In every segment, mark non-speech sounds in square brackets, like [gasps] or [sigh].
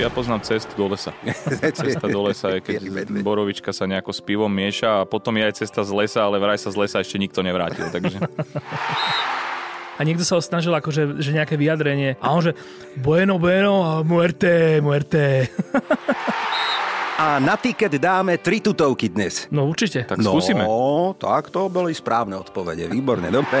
Ja poznám cestu do lesa. [laughs] Cesta do lesa je, keď borovička sa nejako s pivom mieša a potom je aj cesta z lesa, ale vraj sa z lesa ešte nikto nevrátil. Takže... [laughs] a niekto sa ho snažil akože že nejaké vyjadrenie a on že bueno, bueno, muerte, muerte. [laughs] A na tiket dáme tri tutovky dnes. No určite. Tak skúsime. No, tak to boli správne odpovede. Výborne, dobre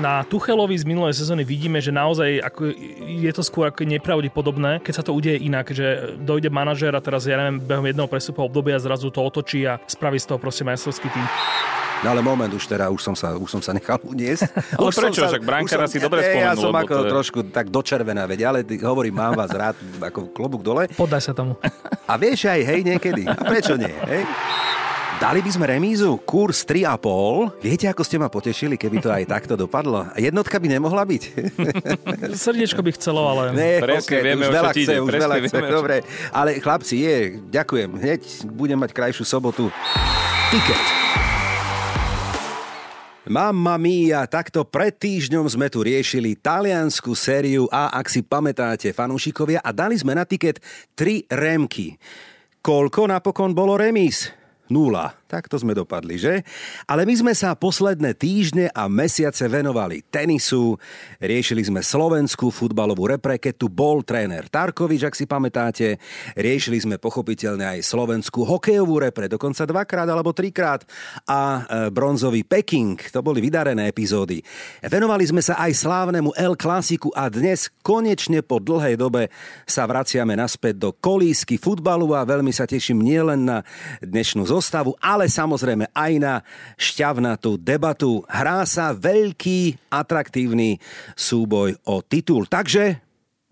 na Tuchelovi z minulej sezóny vidíme, že naozaj ako je to skôr ako nepravdepodobné, keď sa to udeje inak, že dojde manažer a teraz, ja neviem, behom jedného prestupového obdobia zrazu to otočí a spraví z toho proste majstrovský tým. No ale moment, už teda, už som sa, už som sa nechal uniesť. [laughs] ale už prečo? Však Brankára si dobre spomenul. Ja som ako to je... trošku tak dočervená, veď, ale hovorím, mám vás rád, ako klobúk dole. Podaj sa tomu. A vieš aj, hej, niekedy. A prečo nie, hej? Dali by sme remízu, kurz 3,5. Viete, ako ste ma potešili, keby to aj takto dopadlo? Jednotka by nemohla byť? [laughs] Srdiečko by chcelo, ale... Ne, presne, okay, vieme, už veľa chce, už veľa chce, dobre. Ale chlapci, je, ďakujem. Hneď budem mať krajšiu sobotu. Tiket. Mamma mia, takto pred týždňom sme tu riešili taliansku sériu a ak si pamätáte fanúšikovia a dali sme na tiket 3 remky. Koľko napokon bolo remíz? Nula. Takto sme dopadli, že? Ale my sme sa posledné týždne a mesiace venovali tenisu, riešili sme slovenskú futbalovú repre, keď tu bol tréner Tarkovič, ak si pamätáte, riešili sme pochopiteľne aj slovenskú hokejovú repre, dokonca dvakrát alebo trikrát a e, bronzový Peking, to boli vydarené epizódy. Venovali sme sa aj slávnemu El Klasiku a dnes konečne po dlhej dobe sa vraciame naspäť do kolísky futbalu a veľmi sa teším nielen na dnešnú zostavu, ale ale samozrejme aj na šťavnatú debatu. Hrá sa veľký, atraktívny súboj o titul. Takže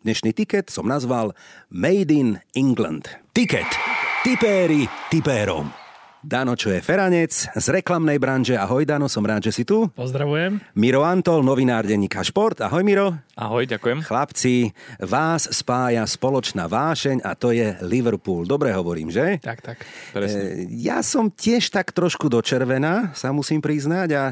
dnešný tiket som nazval Made in England. Tiket. Tipéri tipérom. Dano, čo je Feranec z reklamnej branže. Ahoj Dano, som rád, že si tu. Pozdravujem. Miro Antol, novinár denníka Šport. Ahoj Miro. Ahoj, ďakujem. Chlapci, vás spája spoločná vášeň a to je Liverpool. Dobre hovorím, že? Tak, tak. Presne. E, ja som tiež tak trošku do červená, sa musím priznať a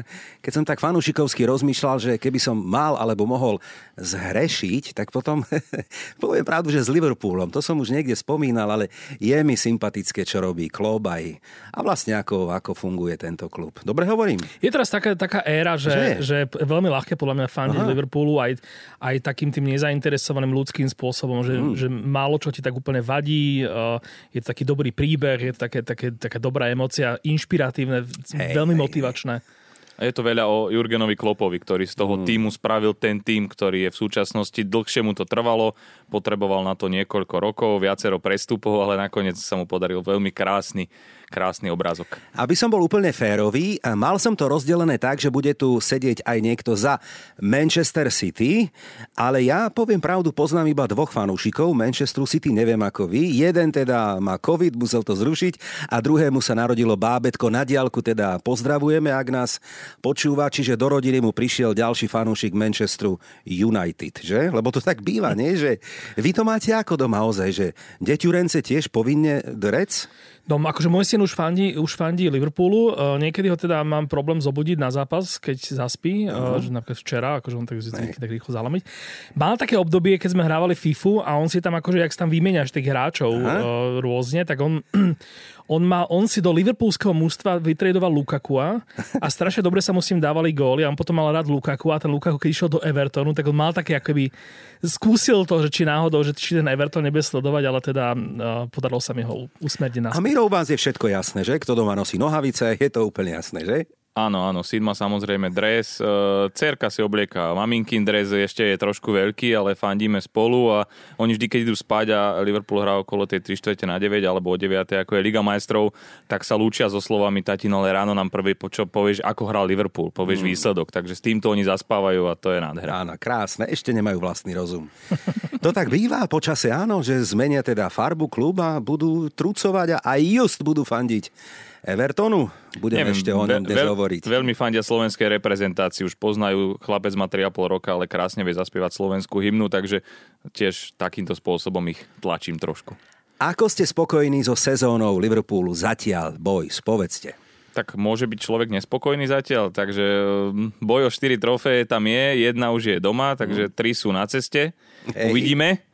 keď som tak fanúšikovsky rozmýšľal, že keby som mal alebo mohol zhrešiť, tak potom [laughs] poviem pravdu, že s Liverpoolom, to som už niekde spomínal, ale je mi sympatické, čo robí klub aj a vlastne ako, ako funguje tento klub. Dobre hovorím? Je teraz taká, taká éra, že, že, že veľmi ľahké podľa mňa fandiť Liverpoolu aj, aj takým tým nezainteresovaným ľudským spôsobom, že, mm. že málo čo ti tak úplne vadí, uh, je to taký dobrý príbeh, je to také, také, taká dobrá emocia, inšpiratívne, hey, veľmi hey, motivačné. A je to veľa o Jurgenovi Klopovi, ktorý z toho mm. týmu spravil ten tým, ktorý je v súčasnosti, dlhšie mu to trvalo, potreboval na to niekoľko rokov, viacero prestupov, ale nakoniec sa mu podaril veľmi krásny krásny obrázok. Aby som bol úplne férový, mal som to rozdelené tak, že bude tu sedieť aj niekto za Manchester City, ale ja poviem pravdu, poznám iba dvoch fanúšikov Manchesteru City, neviem ako vy. Jeden teda má COVID, musel to zrušiť a druhému sa narodilo bábetko na diálku, teda pozdravujeme, ak nás počúva, čiže do rodiny mu prišiel ďalší fanúšik Manchesteru United, že? Lebo to tak býva, nie? Že vy to máte ako doma ozaj, že deťurence tiež povinne drec? No, akože môj syn už fandí, už fandí Liverpoolu. Uh, niekedy ho teda mám problém zobudiť na zápas, keď zaspí. Uh-huh. Uh, že napríklad včera, akože on tak, tak, rýchlo zalamiť. Mal také obdobie, keď sme hrávali FIFU a on si tam akože, jak si tam vymeniaš tých hráčov uh, rôzne, tak on, on, má, on si do liverpoolského mústva vytredoval Lukakua a strašne dobre sa mu s ním dávali góly on potom mal rád Lukaku a ten Lukaku, keď išiel do Evertonu, tak on mal také akoby skúsil to, že či náhodou, že či ten Everton nebude sledovať, ale teda uh, podarilo sa mi ho usmerniť na. A Miro u vás je všetko jasné, že? Kto doma nosí nohavice, je to úplne jasné, že? Áno, áno, syn má samozrejme dres, e, cerka si oblieka maminkin dres, ešte je trošku veľký, ale fandíme spolu a oni vždy, keď idú spať a Liverpool hrá okolo tej 3 čtvrte na 9 alebo o 9, ako je Liga majstrov, tak sa lúčia so slovami tatino, ale ráno nám prvý počo povieš, ako hral Liverpool, povieš mm. výsledok, takže s týmto oni zaspávajú a to je nádhera. Áno, krásne, ešte nemajú vlastný rozum. [laughs] to tak býva počase, áno, že zmenia teda farbu kluba, budú trucovať a aj just budú fandiť Evertonu? Budeme Neviem, ešte o ňom veľ, hovoriť. Veľmi fandia slovenskej reprezentácii, už poznajú, chlapec má 3,5 roka, ale krásne vie zaspievať slovenskú hymnu, takže tiež takýmto spôsobom ich tlačím trošku. Ako ste spokojní so sezónou Liverpoolu zatiaľ, Boys, povedzte tak môže byť človek nespokojný zatiaľ, takže mm, boj o 4 trofeje tam je, jedna už je doma, takže 3 mm. sú na ceste. Hej. Uvidíme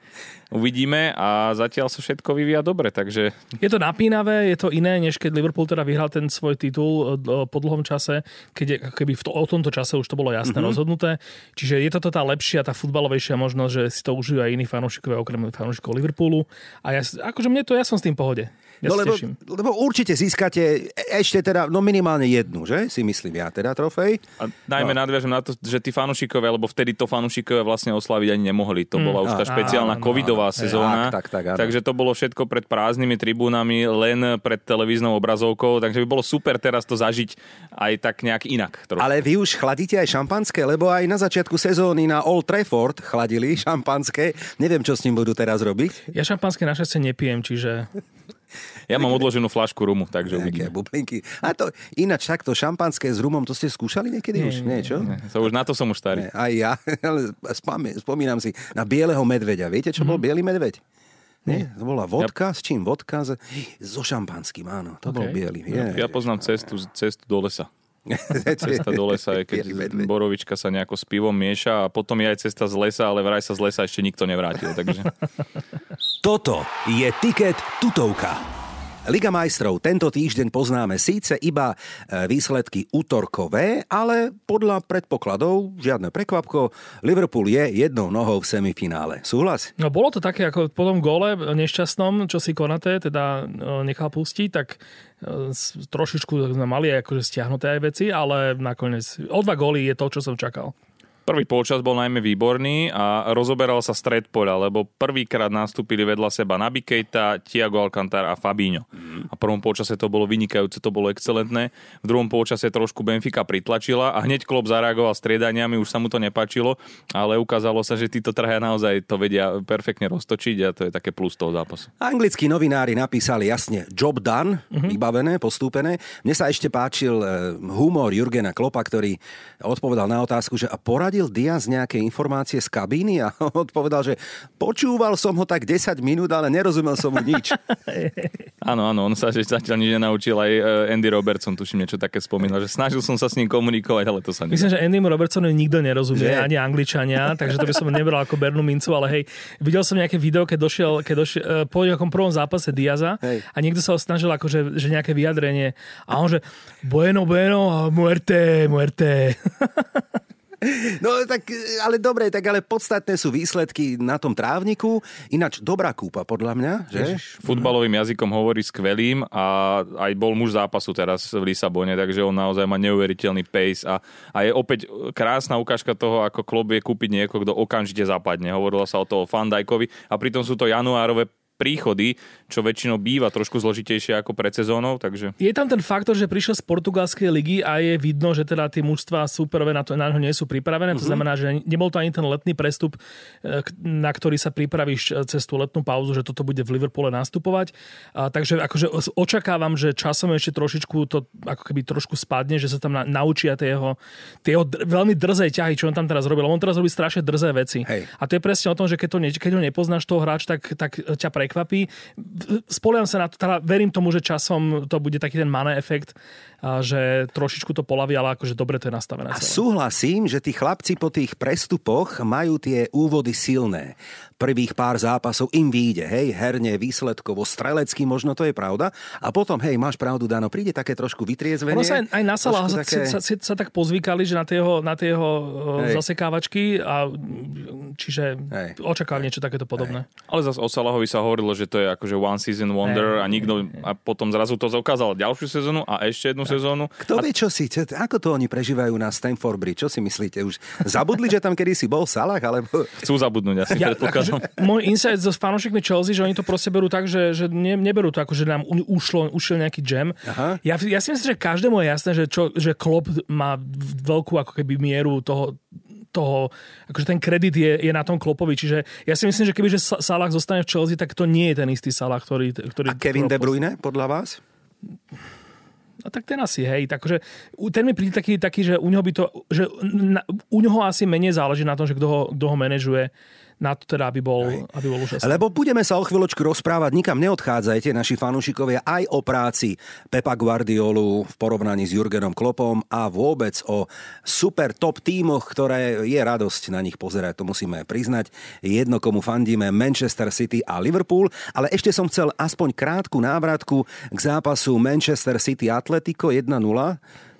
uvidíme a zatiaľ sa všetko vyvíja dobre, takže... Je to napínavé, je to iné, než keď Liverpool teda vyhral ten svoj titul e, po dlhom čase, keď je, keby v to, o tomto čase už to bolo jasné mm-hmm. rozhodnuté. Čiže je toto tá lepšia, tá futbalovejšia možnosť, že si to užívajú aj iní fanúšikovia okrem fanúšikov Liverpoolu. A ja, akože mne to, ja som s tým pohode. Ja no lebo, lebo určite získate ešte teda, no minimálne jednu, že? Si myslím ja teda trofej. A najmä no. nadviažem na to, že tí fanúšikovia, lebo vtedy to fanúšikovia vlastne oslaviť ani nemohli. To mm. bola už tá špeciálna covidová sezóna. Tak, tak, tak, takže to bolo všetko pred prázdnymi tribúnami, len pred televíznou obrazovkou, takže by bolo super teraz to zažiť aj tak nejak inak. Trošku. Ale vy už chladíte aj šampanské, lebo aj na začiatku sezóny na Old Trafford chladili šampanské. Neviem, čo s ním budú teraz robiť. Ja šampanské našťastie nepijem, čiže [laughs] ja mám odloženú flašku rumu, takže uvidíme. bublinky. A to ináč takto šampanské s rumom, to ste skúšali niekedy nie, už? Nie, čo? Nie, to už, na to som už starý. Nie, aj ja, [laughs] ale spomínam si na bieleho medveďa. Viete, čo mm-hmm. bol mhm. biely medveď? Nie, to bola vodka, ja... s čím vodka? [gasps] So šampanským, áno, to okay. bol biely. Ja, ja poznám cestu, cestu do lesa. [laughs] [laughs] cesta do lesa je, keď borovička sa nejako s pivom mieša a potom je aj cesta z lesa, ale vraj sa z lesa ešte nikto nevrátil. Takže... [laughs] Toto je Tiket tutovka. Liga majstrov tento týždeň poznáme síce iba e, výsledky útorkové, ale podľa predpokladov, žiadne prekvapko, Liverpool je jednou nohou v semifinále. Súhlas? No bolo to také, ako po tom gole nešťastnom, čo si Konate teda e, nechal pustiť, tak e, trošičku sme mali akože stiahnuté aj veci, ale nakoniec o dva góly je to, čo som čakal. Prvý polčas bol najmä výborný a rozoberal sa stred poľa, lebo prvýkrát nastúpili vedľa seba Naby Keita, Tiago Alcantara a Fabinho. Mm. A v prvom polčase to bolo vynikajúce, to bolo excelentné. V druhom polčase trošku Benfica pritlačila a hneď klub zareagoval striedaniami, už sa mu to nepačilo, ale ukázalo sa, že títo trhaja naozaj to vedia perfektne roztočiť a to je také plus toho zápasu. Anglickí novinári napísali jasne job done, mm-hmm. vybavené, postúpené. Mne sa ešte páčil eh, humor Jurgena Klopa, ktorý odpovedal na otázku, že a porad vyhľadil Diaz nejaké informácie z kabíny a [laughs] odpovedal, že počúval som ho tak 10 minút, ale nerozumel som mu nič. [laughs] áno, áno, on sa zatiaľ nič nenaučil. Aj eh, Andy Robertson, tuším, niečo také spomínal, že snažil som sa s ním komunikovať, ale to sa nedá. Myslím, že Andy Robertsonovi nikto nerozumie, že? ani Angličania, takže to by som nebral ako Bernu mincu, ale hej, videl som nejaké video, keď došiel, keď došiel eh, po nejakom prvom zápase Diaza hej. a niekto sa ho snažil akože, že nejaké vyjadrenie a on že bueno, bueno, muerte, muerte. [laughs] No tak, ale dobre, tak ale podstatné sú výsledky na tom trávniku. Ináč dobrá kúpa, podľa mňa, že? Ježiš, futbalovým jazykom hovorí skvelým a aj bol muž zápasu teraz v Lisabone, takže on naozaj má neuveriteľný pace a, a je opäť krásna ukážka toho, ako klub je kúpiť niekoho, kto okamžite zapadne. Hovorilo sa o toho Fandajkovi a pritom sú to januárové príchody, čo väčšinou býva trošku zložitejšie ako pred sezónou. Takže... Je tam ten faktor, že prišiel z portugalskej ligy a je vidno, že teda tie mužstva superové na to na ňo nie sú pripravené. Mm-hmm. To mhm. znamená, že nebol to ani ten letný prestup, e, na ktorý sa pripravíš cez tú letnú pauzu, že toto bude v Liverpoole nastupovať. A, takže akože očakávam, že časom ešte trošičku to ako keby trošku spadne, že sa tam na, naučia tie jeho, tie jeho dr- veľmi drzé ťahy, čo on tam teraz robil. On teraz robí strašne drzé veci. Hej. A to je presne o tom, že keď, to ne, keď ho nepoznáš toho hráč, tak, tak ťa pre prekvapí. Spoliam sa na to, teda verím tomu, že časom to bude taký ten mané efekt, že trošičku to polaví, ale akože dobre to je nastavené. A celé. súhlasím, že tí chlapci po tých prestupoch majú tie úvody silné prvých pár zápasov im vyjde, hej, herne, výsledkovo, strelecky, možno to je pravda. A potom, hej, máš pravdu, Dano, príde také trošku vytriezvenie. Ono sa aj, aj na Salah sa, také... sa, sa, sa, tak pozvykali, že na tie jeho, na tie jeho zasekávačky a čiže hej. očakávam niečo takéto podobné. Hej. Ale zase o Salahovi sa hovorilo, že to je akože one season wonder hej. a nikto a potom zrazu to zakázal ďalšiu sezónu a ešte jednu hej. Sezónu. Kto vie, čo si, ako to oni prežívajú na Stamford Bridge? Čo si myslíte? Už zabudli, že tam kedysi bol Salah, alebo... Chcú zabudnúť, asi ja, predpokladám. Akože, [laughs] môj insight so fanúšikmi Chelsea, že oni to proste berú tak, že, že ne, neberú to ako, že nám ušlo, ušiel nejaký jam. Aha. Ja, ja si myslím, že každému je jasné, že, čo, že Klopp má veľkú ako keby mieru toho, toho, akože ten kredit je, je na tom Klopovi, čiže ja si myslím, že keby že Salah zostane v Chelsea, tak to nie je ten istý Salah, ktorý... ktorý A Kevin De Bruyne, podľa vás? No tak ten asi, hej. Takže ten mi príde taký, taký že u neho by to, že na, u neho asi menej záleží na tom, že kto ho, kto ho manažuje na to teda, aby bol, aby bol úžasný. Lebo budeme sa o chvíľočku rozprávať, nikam neodchádzajte, naši fanúšikovia, aj o práci Pepa Guardiolu v porovnaní s Jurgenom Klopom a vôbec o super top tímoch, ktoré je radosť na nich pozerať, to musíme priznať. Jedno, komu fandíme, Manchester City a Liverpool, ale ešte som chcel aspoň krátku návratku k zápasu Manchester City Atletico 1-0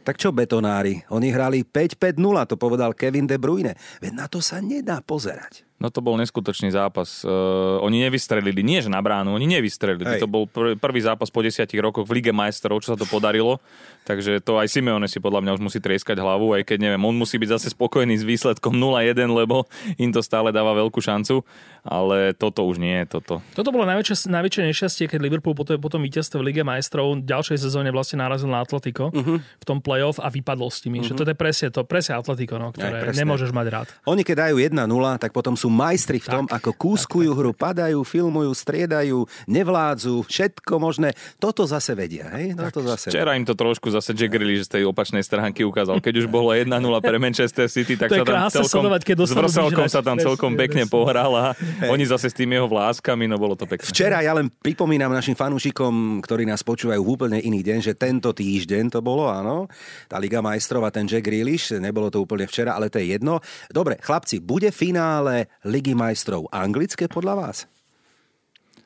tak čo betonári? Oni hrali 5-5-0, to povedal Kevin De Bruyne. Veď na to sa nedá pozerať. No to bol neskutočný zápas. Uh, oni nevystrelili, nie že na bránu, oni nevystrelili. Hej. To bol pr- prvý zápas po desiatich rokoch v Lige majstrov, čo sa to podarilo. Takže to aj Simeone si podľa mňa už musí trieskať hlavu, aj keď neviem, on musí byť zase spokojný s výsledkom 0-1, lebo im to stále dáva veľkú šancu. Ale toto už nie je toto. Toto bolo najväčšie, najväčšie nešťastie, keď Liverpool po, to, po tom víťazstve v Lige majstrov v ďalšej sezóne vlastne narazil na Atletico uh-huh. v tom playoff a vypadol s tými. Uh-huh. Že to je presne to, presne Atletico, no, ktoré aj, nemôžeš mať rád. Oni keď dajú 1-0, tak potom sú majstri v tom, tak, ako kúskujú tak, hru, padajú, filmujú, striedajú, nevládzu, všetko možné. Toto zase vedia, hej? Toto zase včera vedia. im to trošku zase Jack Grealish z tej opačnej stránky ukázal. Keď už bolo 1-0 pre Manchester City, tak to sa tam celkom, sledovať, keď s Vrselkom sa tam celkom pekne pohral a hej. oni zase s tými jeho vláskami, no bolo to pekné. Včera ja len pripomínam našim fanúšikom, ktorí nás počúvajú v úplne iný deň, že tento týždeň to bolo, áno, tá Liga majstrov a ten Jack Grealish, nebolo to úplne včera, ale to je jedno. Dobre, chlapci, bude finále Ligy majstrov anglické podľa vás?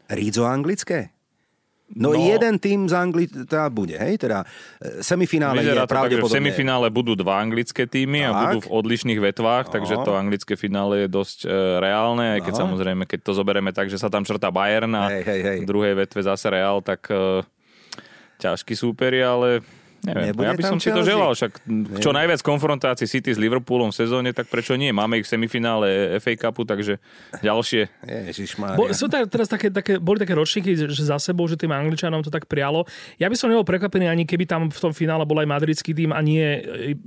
Rídzo anglické? No, no jeden tým z Angli teda bude, hej? Teda e, semifinále je pravdepodobne... Tak, v semifinále budú dva anglické týmy tak. a budú v odlišných vetvách, no. takže to anglické finále je dosť e, reálne, aj keď no. samozrejme, keď to zoberieme tak, že sa tam črta Bayern a hej, hej, hej. v druhej vetve zase Real, tak e, ťažký súperi, ale Neviem, Nebude ja by som si to želal, však čo najviac konfrontácií City s Liverpoolom v sezóne, tak prečo nie? Máme ich v semifinále FA Cupu, takže ďalšie. Bo, sú tak, teraz také, také, boli také ročníky, že za sebou, že tým Angličanom to tak prialo. Ja by som nebol prekvapený ani keby tam v tom finále bol aj madridský tým a nie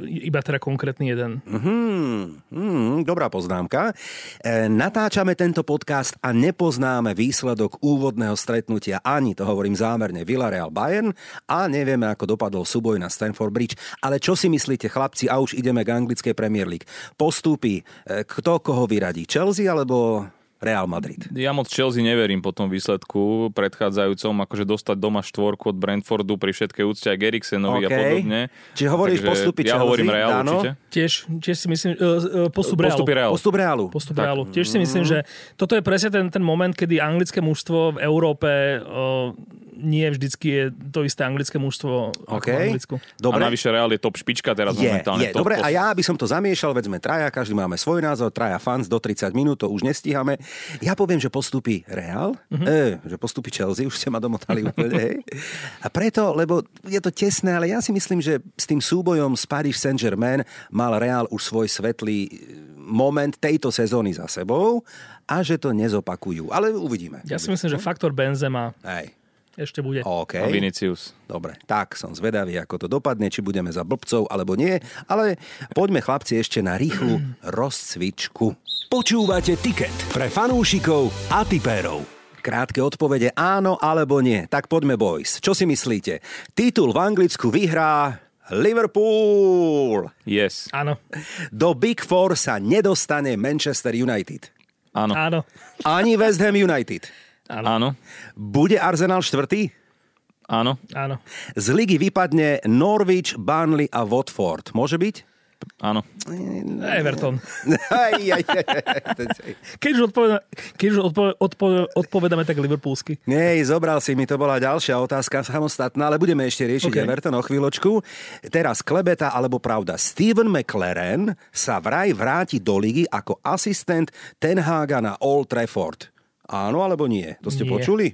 iba teda konkrétny jeden. Mm-hmm, mm, dobrá poznámka. E, natáčame tento podcast a nepoznáme výsledok úvodného stretnutia ani, to hovorím zámerne, Villarreal Bayern a nevieme, ako dopadol sú súboj na Stanford Bridge. Ale čo si myslíte, chlapci, a už ideme k anglickej Premier League. Postupí, e, kto koho vyradí? Chelsea alebo Real Madrid. Ja moc Chelsea neverím po tom výsledku predchádzajúcom, akože dostať doma štvorku od Brentfordu pri všetkej úcte aj Eriksenovi okay. a podobne. Čiže hovoríš Takže postupy Chelsea? Ja hovorím Real Dáno? určite. Tiež, tiež si myslím, uh, postup Realu. Postupy Realu. Postup Realu. Postup Realu. Tiež si myslím, že toto je presne ten, ten moment, kedy anglické mužstvo v Európe uh, nie vždycky je to isté anglické mužstvo okay. ako v Anglicku. Dobre. A navyše Real je top špička teraz je, momentálne. Je. Dobre, a ja by som to zamiešal, veď sme traja, každý máme svoj názor, traja fans do 30 minút, to už nestíhame. Ja poviem, že postupí Real, uh-huh. e, že postupí Chelsea, už ste ma domotali [laughs] úplne. Hej. A preto, lebo je to tesné, ale ja si myslím, že s tým súbojom s Paris Saint-Germain mal Real už svoj svetlý moment tejto sezóny za sebou a že to nezopakujú. Ale uvidíme. Ja si myslím, že faktor Benzema Hej ešte bude. OK. A Vinicius. Dobre, tak som zvedavý, ako to dopadne, či budeme za blbcov alebo nie, ale poďme chlapci ešte na rýchlu rozcvičku. Počúvate Ticket pre fanúšikov a tipérov. Krátke odpovede áno alebo nie. Tak poďme, boys. Čo si myslíte? Titul v Anglicku vyhrá Liverpool. Yes. Áno. Do Big Four sa nedostane Manchester United. Áno. Áno. Ani West Ham United. Áno. Áno. Bude Arsenal štvrtý? Áno. Áno. Z ligy vypadne Norwich, Burnley a Watford. Môže byť? Áno. Everton. keď už, odpoveda, keď už odpoveda, odpovedáme tak liverpoolsky. Nie, zobral si mi, to bola ďalšia otázka samostatná, ale budeme ešte riešiť okay. Everton o chvíľočku. Teraz klebeta alebo pravda. Steven McLaren sa vraj vráti do ligy ako asistent Ten Haga na Old Trafford. Áno alebo nie? To ste nie. počuli?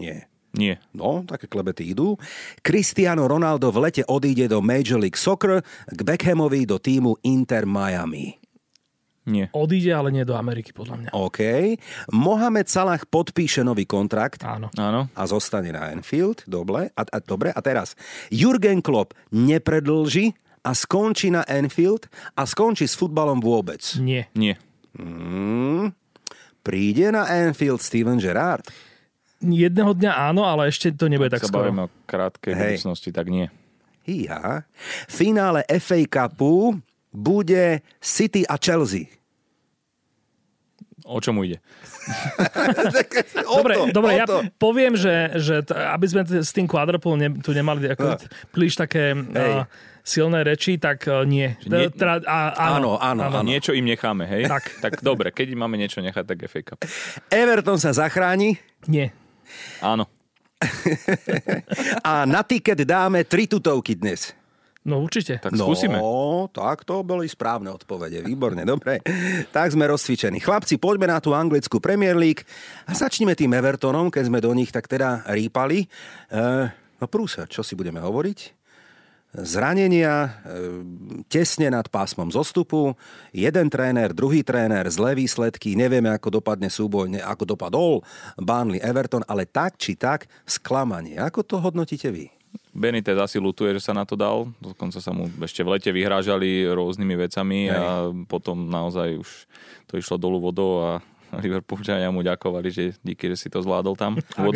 Nie. Nie. No, také klebety idú. Cristiano Ronaldo v lete odíde do Major League Soccer, k Beckhamovi do týmu Inter Miami. Nie. Odíde, ale nie do Ameriky, podľa mňa. OK. Mohamed Salah podpíše nový kontrakt Áno. Áno. a zostane na Anfield. Dobre. A, a, dobre. a teraz Jurgen Klopp nepredlží a skončí na Anfield a skončí s futbalom vôbec. Nie. Nie. Hmm. Príde na Anfield Steven Gerrard. Jedného dňa áno, ale ešte to nebude tak Ak sa skoro. bavíme o krátkej Hej. budúcnosti, tak nie. Híha. Finále FA Cupu bude City a Chelsea. O čomu ide? [laughs] O Dobre, to, dobre o ja to. poviem, že, že t- aby sme t- s tým quadruple ne, tu nemali ako, No. t- príliš také uh, silné reči, tak uh, nie. nie- Teda, a, Áno, áno, áno. Niečo im necháme, hej? Tak. [laughs] tak dobre, keď im máme niečo nechať, tak FA Cup. Everton sa zachráni Nie. Áno. [laughs] a na tiket dáme tri tutovky dnes. No určite. Tak no, skúsime. tak to boli správne odpovede. Výborne, dobre. Tak sme rozcvičení. Chlapci, poďme na tú anglickú Premier League a začneme tým Evertonom, keď sme do nich tak teda rýpali. E, no prúsa, čo si budeme hovoriť? Zranenia e, tesne nad pásmom zostupu, jeden tréner, druhý tréner, zlé výsledky, nevieme, ako dopadne súboj, ne, ako dopadol Burnley Everton, ale tak či tak sklamanie. Ako to hodnotíte vy? Benitez asi lutuje, že sa na to dal. Dokonca sa mu ešte v lete vyhrážali rôznymi vecami Hej. a potom naozaj už to išlo dolu vodou a Liverpoolčania mu ďakovali, že díky, že si to zvládol tam. [laughs] V mu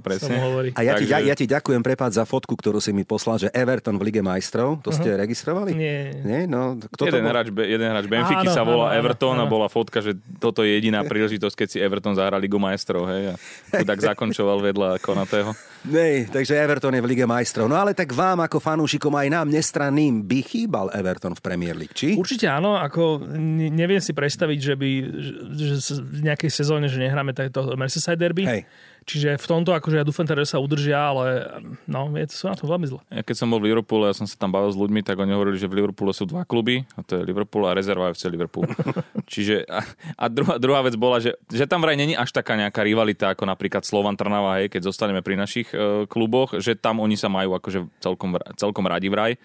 [laughs] presne. A ja, ti, ja, Takže- ja ti ďakujem, prepáč, za fotku, ktorú si mi poslal, že Everton v Lige majstrov. To ste registrovali? Nie. Nie? No, kto to Jeden bol? hráč, jeden hráč Benfiky Áno, sa volá áno, áno, Everton a áno. bola fotka, že toto je jediná príležitosť, keď si Everton zahra Ligu majstrov. Hej, a chudák [laughs] zakončoval vedľa Konatého. Nej, takže Everton je v Lige majstrov. No ale tak vám ako fanúšikom aj nám nestranným by chýbal Everton v Premier League, či? Určite áno, ako ne- neviem si predstaviť, že by že, v nejakej sezóne, že nehráme takto Merseyside derby. Hej. Čiže v tomto akože ja dúfam teda, že sa udržia, ale no, je, sú na to veľmi zle. Ja keď som bol v Liverpoole, ja som sa tam bavil s ľuďmi, tak oni hovorili, že v Liverpoole sú dva kluby, a to je Liverpool a rezerva FC Liverpool. [laughs] Čiže a, a druhá, druhá vec bola, že, že tam vraj není až taká nejaká rivalita, ako napríklad Slovan Trnava, hej, keď zostaneme pri našich e, kluboch, že tam oni sa majú akože celkom, celkom radi vraj.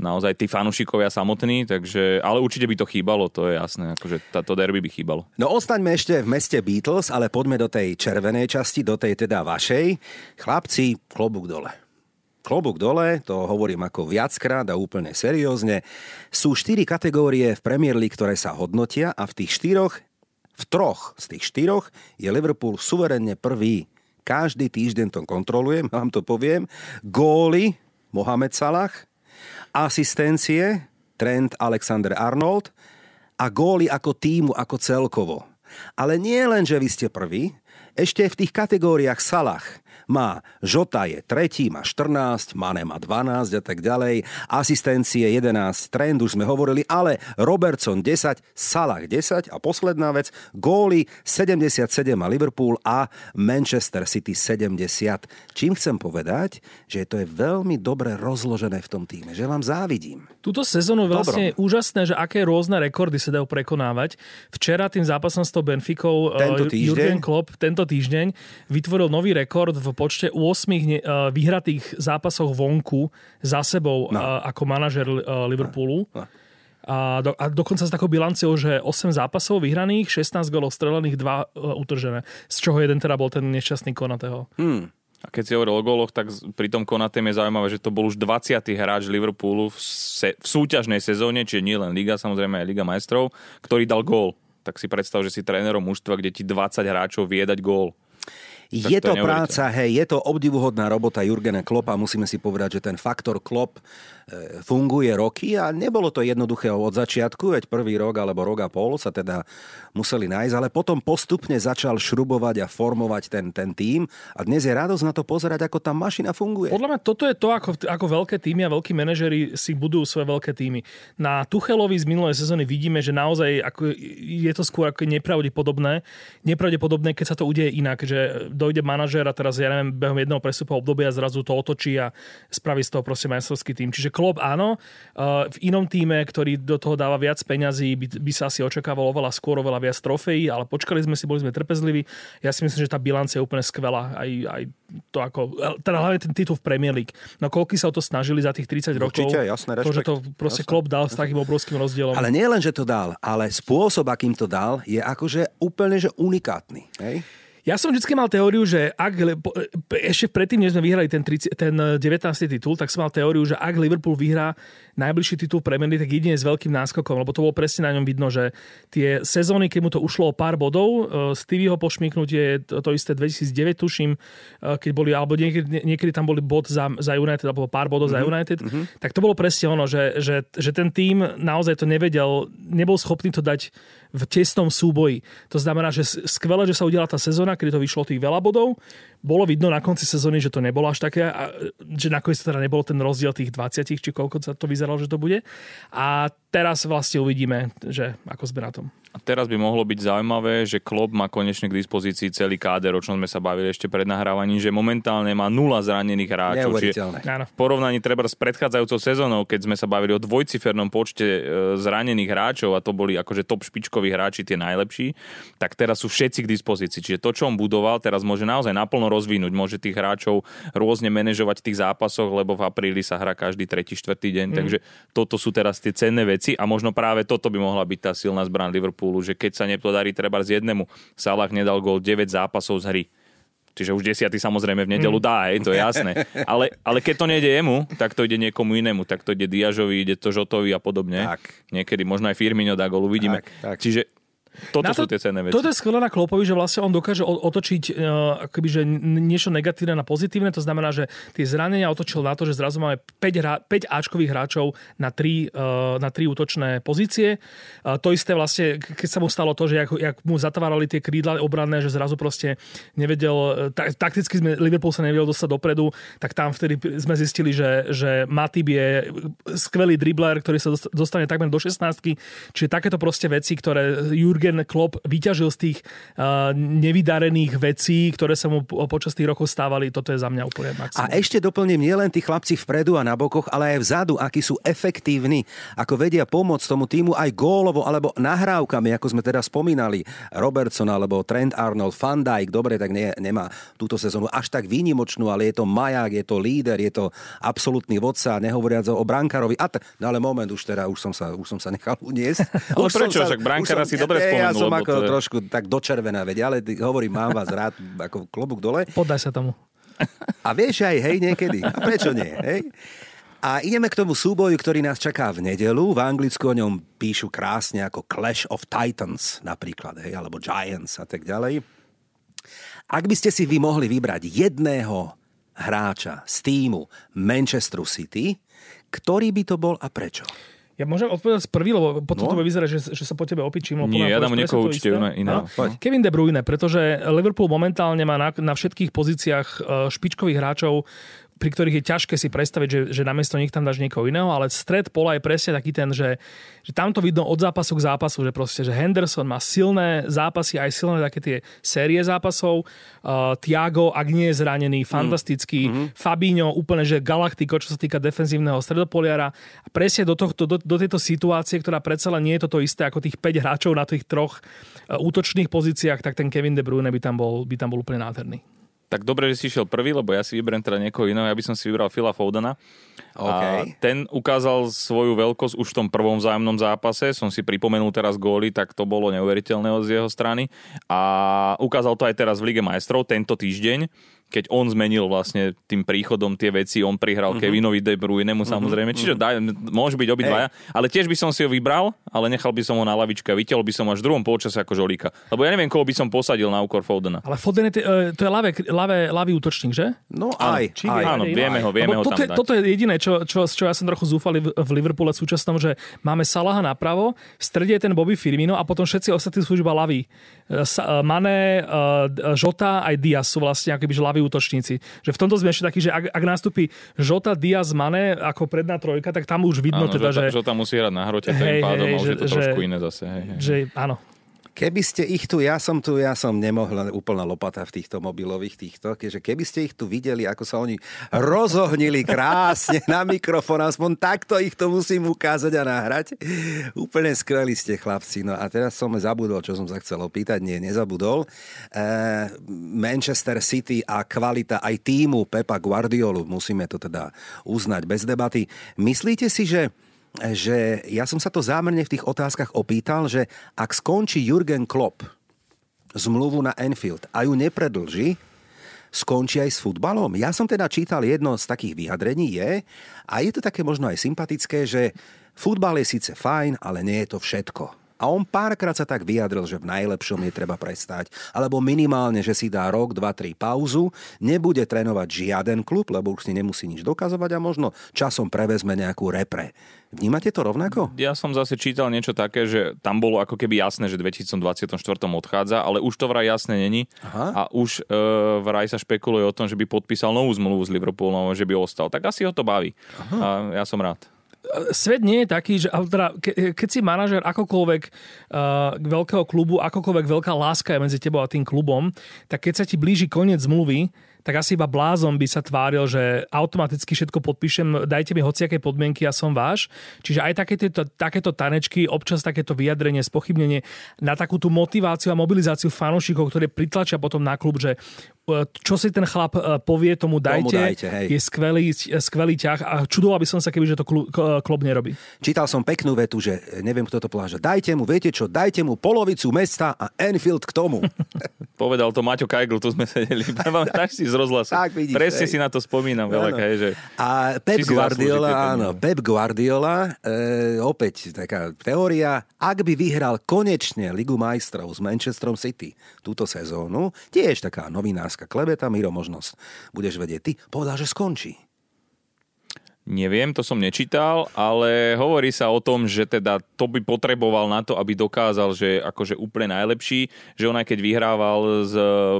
Naozaj tí fanúšikovia samotní, takže, ale určite by to chýbalo, to je jasné, akože táto derby by chýbalo. No ostaňme ešte v meste Beatles, ale poďme do tej červenej časti, do tej teda vašej. Chlapci, klobúk dole. Klobúk dole, to hovorím ako viackrát a úplne seriózne. Sú štyri kategórie v Premier League, ktoré sa hodnotia a v tých štyroch, v troch z tých štyroch je Liverpool suverenne prvý. Každý týždeň to kontrolujem, [laughs] vám to poviem. Góly Mohamed Salah, asistencie Trent Alexander-Arnold a góly ako týmu, ako celkovo. Ale nie len, že vy ste prvý, ešte v tých kategóriách Salah má Žota je tretí, má 14, Mane má 12 a tak ďalej, asistencie 11, Trend už sme hovorili, ale Robertson 10, Salah 10 a posledná vec, góly 77 a Liverpool a Manchester City 70. Čím chcem povedať, že to je veľmi dobre rozložené v tom týme, že vám závidím. Túto sezónu je vlastne úžasné, že aké rôzne rekordy sa dajú prekonávať. Včera tým zápasom s tou Benficou eh, Tento týždeň? Jurgen Klopp tento týždeň vytvoril nový rekord v počte 8 ne- eh, vyhratých zápasoch vonku za sebou No. no. ako manažer eh, Liverpoolu. No. A, do, a dokonca s takou bilanciou, že 8 zápasov vyhraných, 16 golov strelených, 2 utržené. Z čoho jeden teda bol ten nešťastný Konatého. Hmm. A keď si hovoril o góloch, tak pri tom Konatem je zaujímavé, že to bol už 20. hráč Liverpoolu v, se, v súťažnej sezóne, čiže nie len Liga, samozrejme aj Liga majstrov, ktorý dal gól. Tak si predstav, že si trénerom mužstva, kde ti 20 hráčov vie dať gól. Je to to je práca, hej, je to obdivuhodná robota Jurgena Kloppa. Musíme si povedať, že ten faktor Klopp e, funguje roky a nebolo to jednoduché od začiatku, veď prvý rok alebo rok a pol sa teda museli nájsť, ale potom postupne začal šrubovať a formovať ten, ten tým a dnes je radosť na to pozerať, ako tá mašina funguje. Podľa mňa toto je to, ako, ako veľké týmy a veľkí manažeri si budujú svoje veľké týmy. Na Tuchelovi z minulej sezóny vidíme, že naozaj ako je to skôr ako nepravdepodobné, nepravdepodobné, keď sa to udeje inak, že dojde manažér a teraz, ja neviem, behom jedného prestupového obdobia zrazu to otočí a spraví z toho proste majstrovský tým. Čiže Klopp áno, v inom týme, ktorý do toho dáva viac peňazí, by, by sa asi očakávalo oveľa skôr, oveľa viac trofejí, ale počkali sme si, boli sme trpezliví. Ja si myslím, že tá bilancia je úplne skvelá. Aj, aj to ako, teda hlavne ten titul v Premier League. No koľko sa o to snažili za tých 30 rokov. Určite, jasné, to, že to proste jasné, Klopp dal s takým obrovským rozdielom. Ale nie len, že to dal, ale spôsob, akým to dal, je akože úplne že unikátny. Hej? Ja som vždy mal teóriu, že ak, ešte predtým, než sme vyhrali ten, 30, ten 19. titul, tak som mal teóriu, že ak Liverpool vyhrá najbližší titul Premier League, tak jedine s veľkým náskokom, lebo to bolo presne na ňom vidno, že tie sezóny, keď mu to ušlo o pár bodov, e, Stevieho pošmiknutie, to, to isté 2009 tuším, e, keď boli, alebo niekedy, niekedy tam boli bod za, za United, alebo pár bodov mm-hmm. za mhm, United, mm-hmm. tak to bolo presne ono, že, že, že ten tým naozaj to nevedel, nebol schopný to dať v tesnom súboji. To znamená, že skvelé, že sa udiala tá sezóna, kedy to vyšlo tých veľa bodov. Bolo vidno na konci sezóny, že to nebolo až také, a, že nakoniec to teda nebol ten rozdiel tých 20, či koľko sa to vyzeralo, že to bude. A teraz vlastne uvidíme, že ako sme na tom. A teraz by mohlo byť zaujímavé, že Klopp má konečne k dispozícii celý káder, o čom sme sa bavili ešte pred nahrávaním, že momentálne má nula zranených hráčov. Čiže v porovnaní treba s predchádzajúcou sezónou, keď sme sa bavili o dvojcifernom počte e, zranených hráčov a to boli akože top špičkoví hráči, tie najlepší, tak teraz sú všetci k dispozícii. Čiže to, čo on budoval, teraz môže naozaj naplno rozvinúť. Môže tých hráčov rôzne manažovať v tých zápasoch, lebo v apríli sa hrá každý tretí, štvrtý deň. Mm. Takže toto sú teraz tie cenné veci a možno práve toto by mohla byť tá silná Liverpool Liverpoolu, že keď sa nepodarí treba z jednému, Salah nedal gol 9 zápasov z hry. Čiže už desiatý samozrejme v nedelu mm. dá, hej, to je jasné. Ale, ale keď to nejde jemu, tak to ide niekomu inému. Tak to ide Diažovi, ide to Žotovi a podobne. Tak. Niekedy možno aj Firmino dá gol, uvidíme. Tak, tak. Čiže toto to, sú tie cenné veci. Toto je skvelé na Klopovi, že vlastne on dokáže otočiť uh, akoby, že niečo negatívne na pozitívne. To znamená, že tie zranenia otočil na to, že zrazu máme 5, hra, 5 Ačkových hráčov na 3, uh, na 3 útočné pozície. Uh, to isté vlastne, keď sa mu stalo to, že jak, jak mu zatvárali tie krídla obranné, že zrazu proste nevedel, ta, takticky sme, Liverpool sa nevedel dostať dopredu, tak tam vtedy sme zistili, že, že Matip je skvelý dribler, ktorý sa dostane takmer do 16 Čiže takéto proste veci, ktoré Jurgen Jurgen Klopp vyťažil z tých uh, nevydarených vecí, ktoré sa mu počas tých rokov stávali. Toto je za mňa úplne maximum. A ešte doplním nielen tí chlapci vpredu a na bokoch, ale aj vzadu, akí sú efektívni, ako vedia pomôcť tomu týmu aj gólovo alebo nahrávkami, ako sme teda spomínali. Robertson alebo Trent Arnold, Van Dijk, dobre, tak nie, nemá túto sezónu až tak výnimočnú, ale je to maják, je to líder, je to absolútny vodca, nehovoriac o brankárovi. A t- no ale moment, už teda, už som sa, už som sa nechal uniesť. [laughs] ale už prečo? Však brankára si dobre spomenul ja som ako je... trošku tak dočervená, veď, ale hovorím, mám vás rád, ako klobúk dole. Podaj sa tomu. A vieš aj, hej, niekedy. A prečo nie, hej? A ideme k tomu súboju, ktorý nás čaká v nedelu. V Anglicku o ňom píšu krásne ako Clash of Titans napríklad, hej, alebo Giants a tak ďalej. Ak by ste si vy mohli vybrať jedného hráča z týmu Manchester City, ktorý by to bol a prečo? Ja môžem odpovedať prvý, lebo potom no. to vyzerá, že, že sa po tebe opíčim. Nie, ja dám niekoho určite iné. iné. No? Kevin De Bruyne, pretože Liverpool momentálne má na, na všetkých pozíciách e, špičkových hráčov pri ktorých je ťažké si predstaviť, že, že namiesto nich tam dáš niekoho iného, ale stred pola je presne taký ten, že, že tam to vidno od zápasu k zápasu, že proste, že Henderson má silné zápasy, aj silné také tie série zápasov, uh, Tiago, ak nie je zranený, mm. fantastický, mm-hmm. Fabinho, úplne, že galaktiko, čo sa týka defenzívneho stredopoliara. A presne do, tohto, do, do tejto situácie, ktorá predsa len nie je toto isté ako tých 5 hráčov na tých troch uh, útočných pozíciách, tak ten Kevin De Bruyne by tam bol, by tam bol úplne nádherný tak dobre, že si išiel prvý, lebo ja si vyberiem teda niekoho iného. Ja by som si vybral Phila Fodena. Okay. A ten ukázal svoju veľkosť už v tom prvom vzájomnom zápase. Som si pripomenul teraz góly, tak to bolo neuveriteľné z jeho strany. A ukázal to aj teraz v Lige majstrov tento týždeň keď on zmenil vlastne tým príchodom tie veci, on prihral uh-huh. Kevinovi De Bruynemu uh-huh. samozrejme, čiže mhm. daj, môže byť obidvaja, hey. ale tiež by som si ho vybral, ale nechal by som ho na lavičke a vytiel by som až v druhom polčase ako žolíka. Lebo ja neviem, koho by som posadil na úkor Fodena. Ale Foden je, e, to je ľavé, ľavé, ľavý útočník, že? No aj. Či aj, áno, vieme aj. ho, vieme ho toto, tam je, toto je jediné, čo, čo, čo ja som trochu zúfali v, v Liverpoole súčasnom, že máme Salaha napravo, v strede je ten Bobby Firmino a potom všetci ostatní sú iba ľaví. E, e, Mané, Žota aj Diaz sú vlastne akoby ľaví útočníci že v tomto sme ešte takí, že ak, ak nastúpi Žota, Diaz, Mane ako predná trojka, tak tam už vidno áno, teda, Žota, že... Žota musí hrať na hrote, tým hej, pádom, hej, že, že to trošku iné zase. Hej, hej. Že, áno, Keby ste ich tu, ja som tu, ja som nemohla úplná lopata v týchto mobilových týchto, keďže keby ste ich tu videli, ako sa oni rozohnili krásne na mikrofón, aspoň takto ich to musím ukázať a nahrať. Úplne skvelí ste chlapci. No a teraz som zabudol, čo som sa chcel opýtať. Nie, nezabudol. E, Manchester City a kvalita aj týmu Pepa Guardiolu, musíme to teda uznať bez debaty. Myslíte si, že že ja som sa to zámerne v tých otázkach opýtal, že ak skončí Jurgen Klopp zmluvu na Enfield a ju nepredlží, skončí aj s futbalom? Ja som teda čítal jedno z takých vyjadrení, je, a je to také možno aj sympatické, že futbal je síce fajn, ale nie je to všetko. A on párkrát sa tak vyjadril, že v najlepšom je treba prestať. Alebo minimálne, že si dá rok, dva, tri pauzu, nebude trénovať žiaden klub, lebo už si nemusí nič dokazovať a možno časom prevezme nejakú repre. Vnímate to rovnako? Ja som zase čítal niečo také, že tam bolo ako keby jasné, že v 2024 odchádza, ale už to vraj jasné není. Aha. A už e, vraj sa špekuluje o tom, že by podpísal novú zmluvu s Liverpoolom, že by ostal. Tak asi ho to baví. Aha. A ja som rád svet nie je taký, že teda, ke, keď si manažer akokoľvek uh, veľkého klubu, akokoľvek veľká láska je medzi tebou a tým klubom, tak keď sa ti blíži koniec zmluvy, tak asi iba blázon by sa tváril, že automaticky všetko podpíšem, dajte mi hociaké podmienky, ja som váš. Čiže aj takéto, takéto tanečky, občas takéto vyjadrenie, spochybnenie na takú tú motiváciu a mobilizáciu fanúšikov, ktoré pritlačia potom na klub, že čo si ten chlap e, povie, tomu dajte, tomu dajte hej. je skvelý, skvelý ťah a čudoval by som sa, keby že to klub nerobí. Čítal som peknú vetu, že neviem, kto to že dajte mu, viete čo, dajte mu polovicu mesta a Enfield k tomu. [laughs] Povedal to Maťo Kajgl, tu sme sedeli. [laughs] Pamätáš si z rozhlasu. Tak vidíš. Presne hej. si na to spomínam veľa, hej, že... A Pep Guardiola, áno, Pep Guardiola, e, opäť taká teória, ak by vyhral konečne Ligu majstrov s Manchesterom City túto sezónu, tiež taká novinárska klebeta, Miro, možnosť budeš vedieť ty, povedal, že skončí. Neviem, to som nečítal, ale hovorí sa o tom, že teda to by potreboval na to, aby dokázal, že akože úplne najlepší, že on aj keď vyhrával s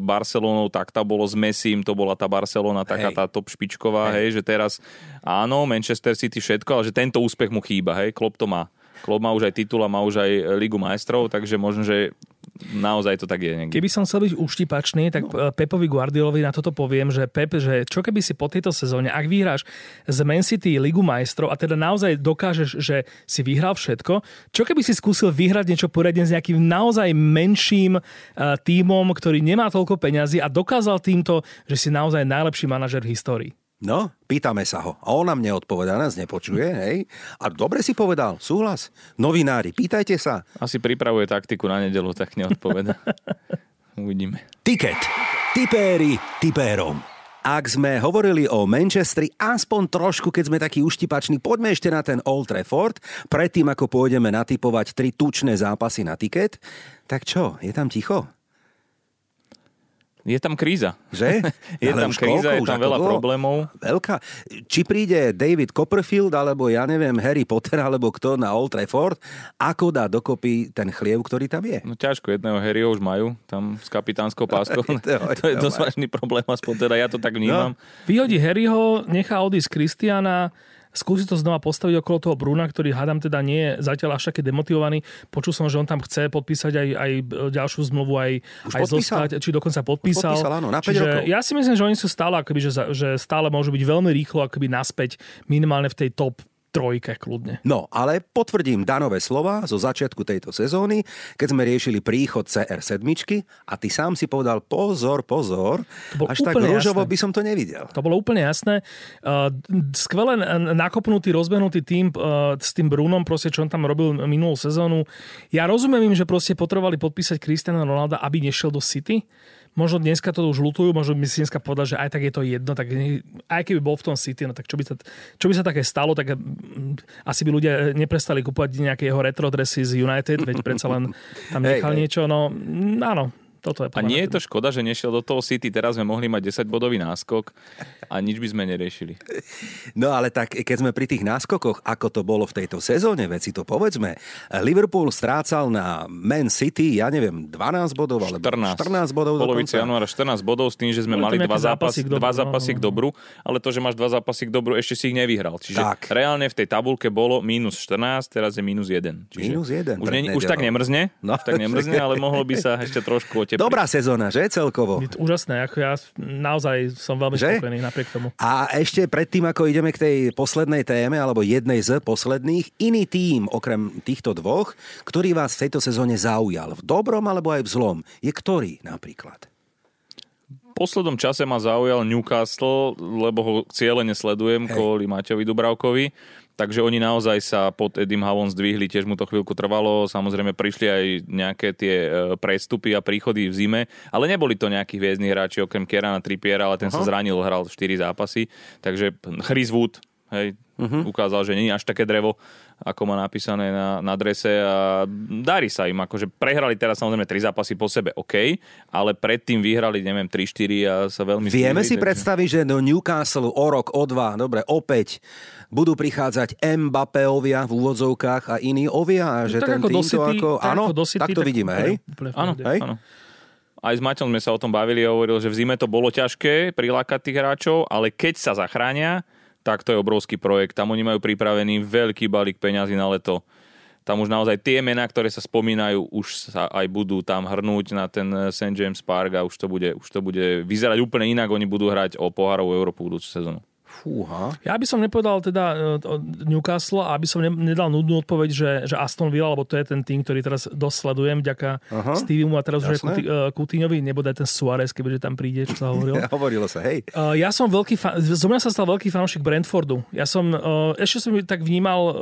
Barcelonou, tak tá bolo s Messim, to bola tá Barcelona, taká hej. tá top špičková, hej. hej, že teraz áno, Manchester City všetko, ale že tento úspech mu chýba, hej, Klopp to má. Klopp má už aj titul a má už aj Ligu majstrov, takže možno, že naozaj to tak je niekde. Keby som chcel byť uštipačný, tak no. Pepovi Guardiolovi na toto poviem, že Pep, že čo keby si po tejto sezóne, ak vyhráš z Man City Ligu majstrov a teda naozaj dokážeš, že si vyhral všetko, čo keby si skúsil vyhrať niečo poriadne s nejakým naozaj menším uh, tímom, ktorý nemá toľko peňazí a dokázal týmto, že si naozaj najlepší manažer v histórii? No, pýtame sa ho. A on nám neodpovedá, nás nepočuje, [laughs] hej? A dobre si povedal, súhlas. Novinári, pýtajte sa. Asi pripravuje taktiku na nedelu, tak neodpoveda. [laughs] Uvidíme. Tiket. Tipéri tipérom. Ak sme hovorili o Manchestri, aspoň trošku, keď sme takí uštipační, poďme ešte na ten Old Trafford, predtým ako pôjdeme natypovať tri tučné zápasy na tiket. Tak čo, je tam ticho? Je tam kríza. Že? [laughs] je Ale tam kríza, koľko, je tam veľa dlho? problémov. Veľká. Či príde David Copperfield, alebo ja neviem, Harry Potter, alebo kto na Old Trafford, ako dá dokopy ten chliev, ktorý tam je? No ťažko, jedného Harryho už majú, tam s kapitánskou [laughs] páskou. to je dosť vážny problém, aspoň teda ja to tak vnímam. No. Vyhodí Harryho, nechá odísť Kristiana, skúsi to znova postaviť okolo toho Bruna, ktorý hádam teda nie je zatiaľ až taký demotivovaný. Počul som, že on tam chce podpísať aj, aj ďalšiu zmluvu, aj, aj zostať, či dokonca podpísal. podpísal áno, na 5 Čiže rokov. ja si myslím, že oni sú stále, akoby, že, že stále môžu byť veľmi rýchlo akoby naspäť minimálne v tej top trojke kľudne. No, ale potvrdím Danové slova zo začiatku tejto sezóny, keď sme riešili príchod CR7 a ty sám si povedal pozor, pozor, až tak rúžovo by som to nevidel. To bolo úplne jasné. Skvelé nakopnutý, rozbehnutý tým s tým Brunom, proste, čo on tam robil minulú sezónu. Ja rozumiem im, že proste potrebovali podpísať Cristiano Ronalda, aby nešiel do City, možno dneska to už lutujú, možno by si dneska povedal, že aj tak je to jedno, tak aj keby bol v tom City, no tak čo by sa, čo by sa také stalo, tak mm, asi by ľudia neprestali kúpať nejaké jeho retro dresy z United, veď predsa len tam nechal hey, niečo, no mm, áno, Toto je A nie je to škoda, že nešiel do toho City, teraz sme mohli mať 10-bodový náskok a nič by sme neriešili. No ale tak, keď sme pri tých náskokoch, ako to bolo v tejto sezóne, veci to povedzme. Liverpool strácal na Man City, ja neviem, 12 bodov, alebo 14, 14 bodov Polovici dokonca. januára 14 bodov s tým, že sme Boli mali dva, zápasy, dobru, dva no, zápasy no, k dobru, ale to, že máš dva zápasy k dobru, ešte si ich nevyhral. Čiže Tak. reálne v tej tabulke bolo minus 14, teraz je minus 1. Čiže Minus 1 Už, nie, už tak nemrzne, No. už tak [laughs] nemrzne, ale mohlo by sa ešte trošku otepliť. Dobrá sezóna, že celkovo? Je to úžasné, ako ja naozaj som veľmi Že? spokojný napriek tomu. A ešte predtým, ako ideme k tej poslednej téme, alebo jednej z posledných, iný tím, okrem týchto dvoch, ktorý vás v tejto sezóne zaujal, v dobrom alebo aj v zlom, je ktorý napríklad? V poslednom čase ma zaujal Newcastle, lebo ho cieľene sledujem Hej. kvôli Maťovi Dubravkovi. Takže oni naozaj sa pod Edim Havon zdvihli, tiež mu to chvíľku trvalo. Samozrejme prišli aj nejaké tie e, prestupy a príchody v zime, ale neboli to nejakí hviezdni hráči okrem Kierana Trippiera, ale ten sa zranil, hral 4 zápasy. Takže Chris Wood, hej, uh-huh. ukázal, že nie je až také drevo, ako má napísané na, na drese a darí sa im. Akože prehrali teraz samozrejme 3 zápasy po sebe, OK, ale predtým vyhrali, neviem, 3-4 a sa veľmi Vieme zdvihli, si takže- predstaviť, že do Newcastle o rok, o dva, dobre, opäť budú prichádzať Mbappéovia v úvodzovkách a iní ovia a že tak ten ako týmto ako... tak Áno, ako do City, tak to vidíme, úplne- hej? Áno. Hej? áno. Aj s Maťom sme sa o tom bavili a hovoril, že v zime to bolo ťažké prilákať tých hráčov, ale keď sa zachránia, tak to je obrovský projekt. Tam oni majú pripravený veľký balík peňazí na leto. Tam už naozaj tie mená, ktoré sa spomínajú, už sa aj budú tam hrnúť na ten St. James Park a už to bude, už to bude vyzerať úplne inak. Oni budú hrať o pohárovú Európu budúcu sezónu. Fúha. Ja by som nepovedal teda e, Newcastle a aby som ne- nedal nudnú odpoveď, že, že Aston Villa, lebo to je ten tým, ktorý teraz dosť sledujem vďaka Aha. Stevemu a teraz už aj Jasné. E, Coutinhovi, nebodaj ten Suárez, keďže tam príde, čo sa hovorilo. [laughs] Hovorilo sa, hej. Uh, ja som veľký fan, zo mňa sa stal veľký fanúšik Brentfordu. Ja som, ešte som tak vnímal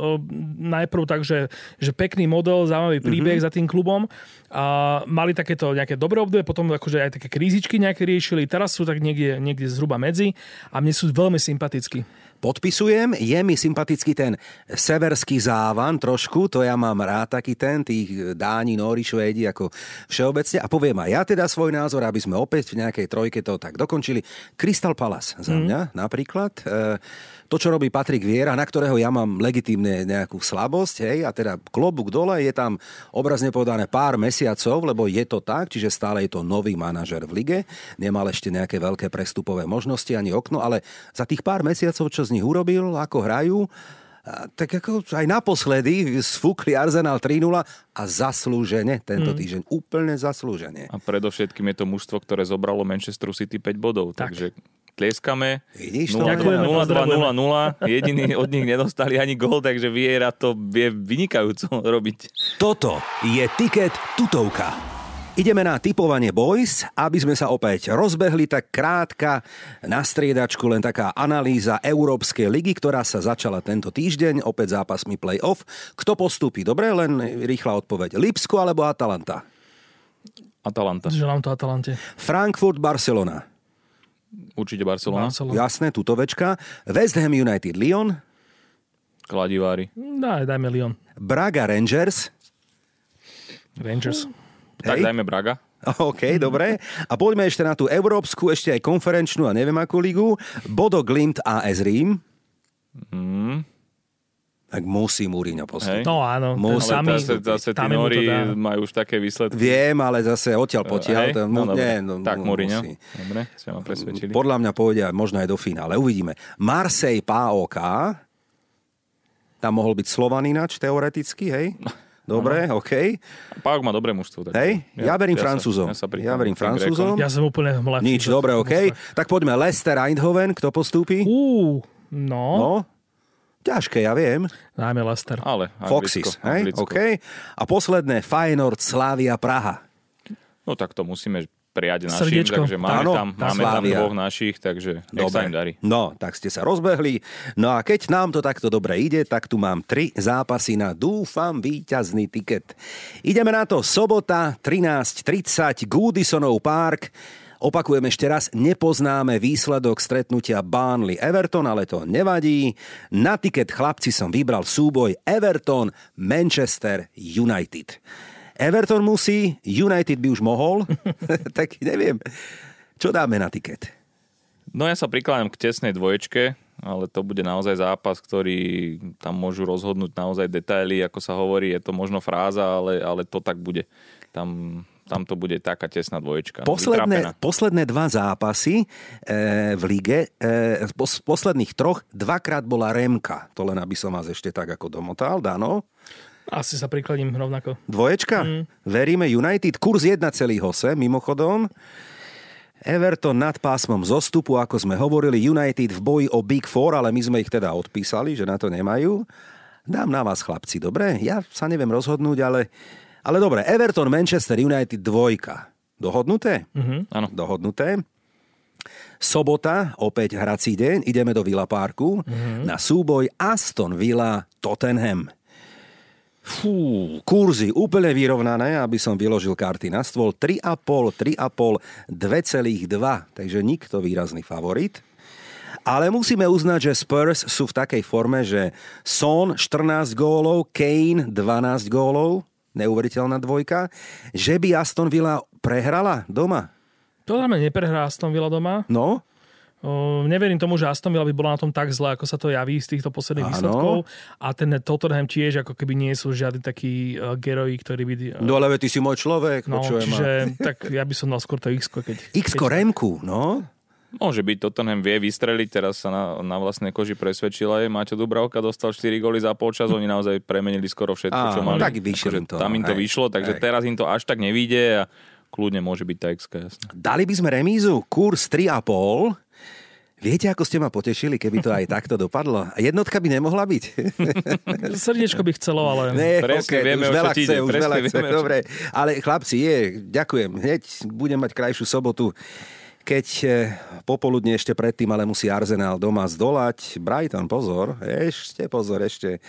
najprv tak, že, že pekný model, zaujímavý príbeh mm-hmm. za tým klubom. A mali takéto nejaké dobré obdobie, potom akože aj také krízičky nejaké riešili. Teraz sú tak niekde, niekde zhruba medzi a mne sú veľmi sympatickí. Podpisujem, je mi sympatický ten severský závan trošku, to ja mám rád taký ten, tých Dáni, Nóri, Švédi ako všeobecne. A poviem aj ja teda svoj názor, aby sme opäť v nejakej trojke to tak dokončili. Crystal Palace za mňa napríklad. E, to, čo robí Patrik Viera, na ktorého ja mám legitímne nejakú slabosť, hej, a teda klobúk dole, je tam obrazne povedané pár mesiacov, lebo je to tak, čiže stále je to nový manažer v lige, nemal ešte nejaké veľké prestupové možnosti ani okno, ale za tých pár mesiacov, čo z nich urobil, ako hrajú, tak ako aj naposledy sfúkli Arsenal 3-0 a zaslúžene tento týždeň. Úplne zaslúžene. A predovšetkým je to mužstvo, ktoré zobralo Manchester City 5 bodov. Tak. Takže tlieskame. Vidíš to? 0-2, Ďakujeme, 0-2, 0-0. Jediný od nich nedostali ani gol, takže Viera to vie vynikajúco [laughs] robiť. Toto je tiket tutovka. Ideme na typovanie boys, aby sme sa opäť rozbehli, tak krátka na striedačku, len taká analýza Európskej ligy, ktorá sa začala tento týždeň, opäť zápasmi play-off. Kto postúpi? Dobre, len rýchla odpoveď. Lipsko alebo Atalanta? Atalanta. Želám to Atalante. Frankfurt, Barcelona. Určite Barcelona. Barcelona. Jasné, tutovečka. West Ham United, Lyon. Kladivári. Daj, dajme Lyon. Braga, Rangers. Rangers. Tak Hej. dajme Braga. [laughs] OK, dobre. A poďme ešte na tú európsku, ešte aj konferenčnú a neviem akú ligu. Bodo Glimt AS Rím. Mm. Tak musí Múriňo postúpiť. Hej. No áno, Musí. Ale zase, zase tí Nori majú už také výsledky. Viem, ale zase odtiaľ potiaľ. Hej? to No, dobre. nie, no, tak Mourinho. musí. Dobre, sme ma presvedčili. Podľa mňa povedia možno aj do finále. Uvidíme. Marseille PAOK. Tam mohol byť Slovan ináč, teoreticky, hej? [laughs] Dobre, OK. Pák má dobré mužstvo. Tak Hej, ja, verím sa- Francúzom. Ja, sa Ja tým Francúzom. Ja som úplne mlepší. Nič, dobre, OK. Tak poďme Leicester Eindhoven, kto postúpi? Uú, no, No, ťažké, ja viem. dajme Leicester. Ale Foxys, Anglicko, hej? Anglicko. OK. A posledné Feyenoord Slavia Praha. No tak to musíme prijať našim, Srdiečko. takže máme Áno, tam, máme tam Slavia. dvoch našich, takže nech sa im darí. No, tak ste sa rozbehli. No a keď nám to takto dobre ide, tak tu mám tri zápasy na dúfam víťazný tiket. Ideme na to. Sobota 13.30 Goodisonov Park. Opakujem ešte raz, nepoznáme výsledok stretnutia Burnley-Everton, ale to nevadí. Na tiket chlapci som vybral súboj Everton-Manchester United. Everton musí, United by už mohol, [laughs] [laughs] tak neviem. Čo dáme na tiket? No ja sa prikláňam k tesnej dvoječke, ale to bude naozaj zápas, ktorý tam môžu rozhodnúť naozaj detaily, ako sa hovorí, je to možno fráza, ale, ale to tak bude. Tam, tam to bude taká tesná dvoječka. Posledné, posledné dva zápasy e, v lige, e, z posledných troch, dvakrát bola Remka. To len aby som vás ešte tak ako domotal, Dano. Asi sa prikladím rovnako. Dvoječka? Mm. Veríme United. Kurs 1,8 mimochodom. Everton nad pásmom zostupu, ako sme hovorili, United v boji o Big Four, ale my sme ich teda odpísali, že na to nemajú. Dám na vás, chlapci, dobre? Ja sa neviem rozhodnúť, ale, ale dobre. Everton, Manchester United dvojka. Dohodnuté? Mm-hmm. Áno. Dohodnuté. Sobota, opäť hrací deň, ideme do Villa Parku mm-hmm. na súboj Aston Villa Tottenham. Fú, kurzy úplne vyrovnané, aby som vyložil karty na stôl. 3,5, 3,5, 2,2, takže nikto výrazný favorit. Ale musíme uznať, že Spurs sú v takej forme, že Son 14 gólov, Kane 12 gólov, neuveriteľná dvojka, že by Aston Villa prehrala doma. To znamená, neprehrá Aston Villa doma. No, Uh, neverím tomu, že Aston Villa by bola na tom tak zle, ako sa to javí z týchto posledných Áno. výsledkov. A ten Tottenham tiež ako keby nie sú žiadni takí uh, geroji, ktorí by... Uh, no ale ty si môj človek, no, čiže tak ja by som dal skôr to X-ko. Keď, keď... Remku, no. Môže byť, Tottenham vie vystreliť, teraz sa na, na vlastnej koži presvedčila aj Maťo Dubravka dostal 4 góly za polčas, oni naozaj premenili skoro všetko, Á, čo mali. Tak to. Tam im to aj, vyšlo, takže aj. teraz im to až tak nevíde a kľudne môže byť tá x jasné. Dali by sme remízu, kurz 3,5 Viete, ako ste ma potešili, keby to aj [laughs] takto dopadlo? Jednotka by nemohla byť? [laughs] Srdiečko by chcelo, ale... Nie, presne okay, vieme, už veľa chce, už veľa chce. Dobre, ale chlapci, je, ďakujem. Hneď budem mať krajšiu sobotu keď e, popoludne ešte predtým ale musí Arsenal doma zdolať. Brighton, pozor, ešte pozor, ešte,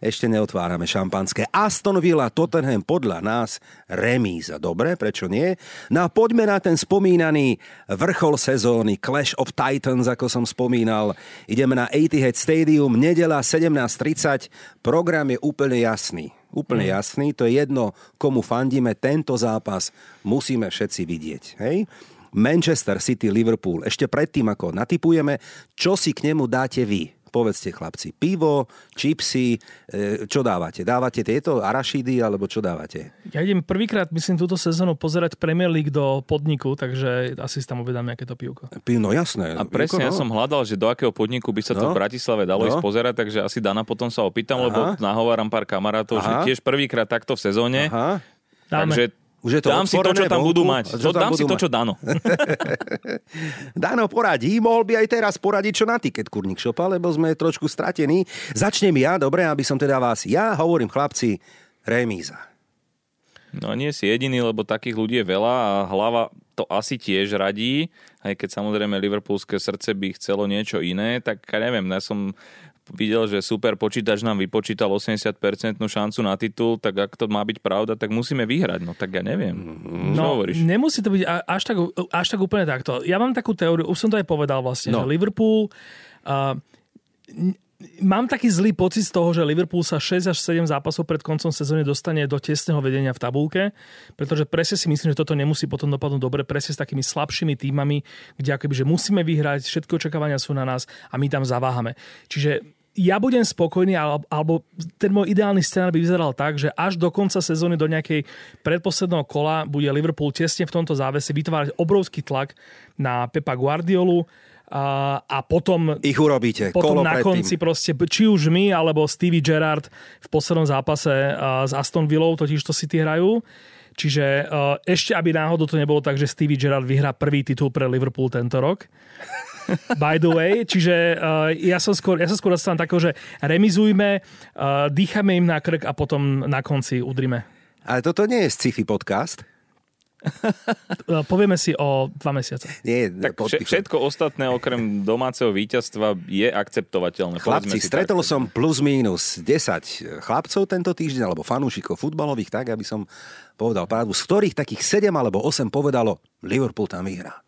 ešte neotvárame šampanské. Aston Villa, Tottenham podľa nás remíza. Dobre, prečo nie? No a poďme na ten spomínaný vrchol sezóny Clash of Titans, ako som spomínal. Ideme na Etihad Stadium, nedela 17.30. Program je úplne jasný. Úplne mm. jasný, to je jedno, komu fandíme, tento zápas musíme všetci vidieť. Hej? Manchester City, Liverpool. Ešte predtým, ako natypujeme, čo si k nemu dáte vy? Povedzte chlapci, pivo, čipsy, e, čo dávate? Dávate tieto arašidy, alebo čo dávate? Ja idem prvýkrát, myslím, túto sezónu pozerať Premier League do podniku, takže asi si tam uvedám nejaké to pivko. No jasné. A presne, pivko, no. ja som hľadal, že do akého podniku by sa to no. v Bratislave dalo no. ísť pozerať, takže asi Dana potom sa opýtam, Aha. lebo nahováram pár kamarátov, Aha. že tiež prvýkrát takto v sezóne. Aha. Takže už je to Dám si to, čo tam budú mať. Čo, dám si to, čo Dano. [laughs] Dano poradí, mohol by aj teraz poradiť, čo na tiket Kurník Šopa, lebo sme trošku stratení. Začnem ja, dobre, aby som teda vás... Ja hovorím, chlapci, remíza. No nie si jediný, lebo takých ľudí je veľa a hlava to asi tiež radí, aj keď samozrejme liverpoolské srdce by chcelo niečo iné, tak ja neviem, ja som videl, že super počítač nám vypočítal 80% šancu na titul, tak ak to má byť pravda, tak musíme vyhrať. No tak ja neviem. Čo no, hovoríš? nemusí to byť až tak, až tak úplne takto. Ja mám takú teóriu, už som to aj povedal vlastne, no. že Liverpool uh, mám taký zlý pocit z toho, že Liverpool sa 6 až 7 zápasov pred koncom sezóny dostane do tesného vedenia v tabulke, pretože presne si myslím, že toto nemusí potom dopadnúť dobre, presne s takými slabšími týmami, kde akoby, že musíme vyhrať, všetky očakávania sú na nás a my tam zaváhame. Čiže ja budem spokojný, alebo ten môj ideálny scenár by vyzeral tak, že až do konca sezóny, do nejakej predposledného kola bude Liverpool tesne v tomto závese vytvárať obrovský tlak na Pepa Guardiolu, a, a potom, ich urobíte. Potom Kolo na konci proste, či už my, alebo Stevie Gerrard v poslednom zápase s Aston Villou, totiž to City hrajú. Čiže uh, ešte, aby náhodou to nebolo tak, že Stevie Gerrard vyhrá prvý titul pre Liverpool tento rok. By the way, čiže uh, ja som skôr, ja som skôr dostávam takého, že remizujme, uh, dýchame im na krk a potom na konci udrime. Ale toto nie je sci-fi podcast. Povieme si o dva mesiace. Nie, tak všetko ostatné okrem domáceho víťazstva je akceptovateľné. Chlapci, stretol tak. som plus minus 10 chlapcov tento týždeň, alebo fanúšikov futbalových, tak aby som povedal pravdu, z ktorých takých 7 alebo 8 povedalo, Liverpool tam vyhrá.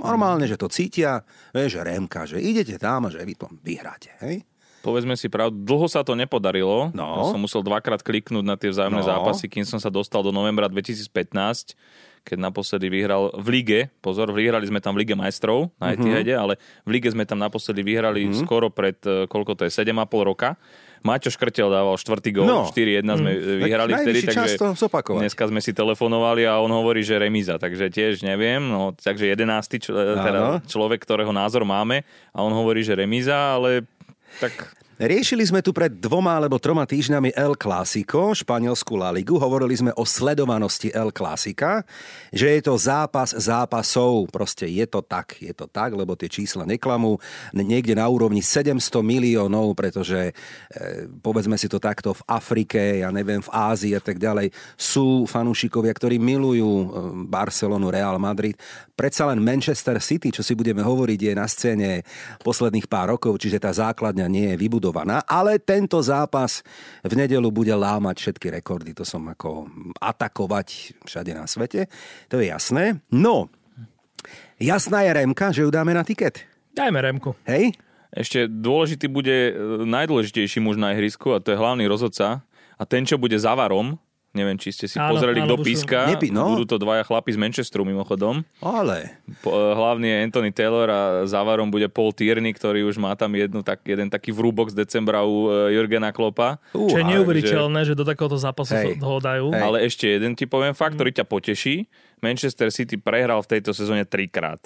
Normálne, že to cítia, vieš, že Remka, že idete tam a že vy to vyhráte. Hej? Povedzme si pravdu, dlho sa to nepodarilo. No. Som musel dvakrát kliknúť na tie vzájomné No. zápasy, kým som sa dostal do novembra 2015, keď naposledy vyhral v lige, pozor, vyhrali sme tam v Lige majstrov na Etihade, ale v lige sme tam naposledy vyhrali skoro pred, e, koľko to je, 7,5 roka. Maťo Škrtel dával štvrtý gól, No. 4-1 sme e, vyhrali Tak vtedy, takže dneska sme si telefonovali a on hovorí, že remíza, takže tiež neviem, no, takže 11. Čl- teda Áno. človek, ktorého názor máme a on hovorí, že remíza, ale tak Riešili sme tu pred dvoma alebo troma týždňami El Clásico, španielskú La Ligu. Hovorili sme o sledovanosti El Clásica, že je to zápas zápasov. Proste je to tak, je to tak, lebo tie čísla neklamú. Niekde na úrovni 700 miliónov, pretože e, povedzme si to takto v Afrike, ja neviem, v Ázii a tak ďalej, sú fanúšikovia, ktorí milujú e, Barcelonu, Real Madrid. Predsa len Manchester City, čo si budeme hovoriť, je na scéne posledných pár rokov, čiže tá základňa nie je vybudovaná, ale tento zápas v nedelu bude lámať všetky rekordy. To som ako atakovať všade na svete, to je jasné. No, jasná je Remka, že ju dáme na tiket. Dajme Remku. Hej? Ešte dôležitý bude e, najdôležitejší muž na ihrisku a to je hlavný rozhodca. A ten, čo bude za varom, neviem, či ste si Áno, pozreli, áno, kto píska. Nepi- no. Budú to dvaja chlapi z Manchesteru mimochodom. Ale... Po, e, hlavný je Anthony Taylor a za varom bude Paul Tierney, ktorý už má tam jednu, tak, jeden taký vrúbok z decembra u e, Jurgena Klopa. Čo je neuveriteľné, že do takéhoto zápasu Hej. ho dajú. Hej. Ale ešte jeden ti poviem fakt, ktorý ťa poteší. Manchester City prehral v tejto sezóne trikrát.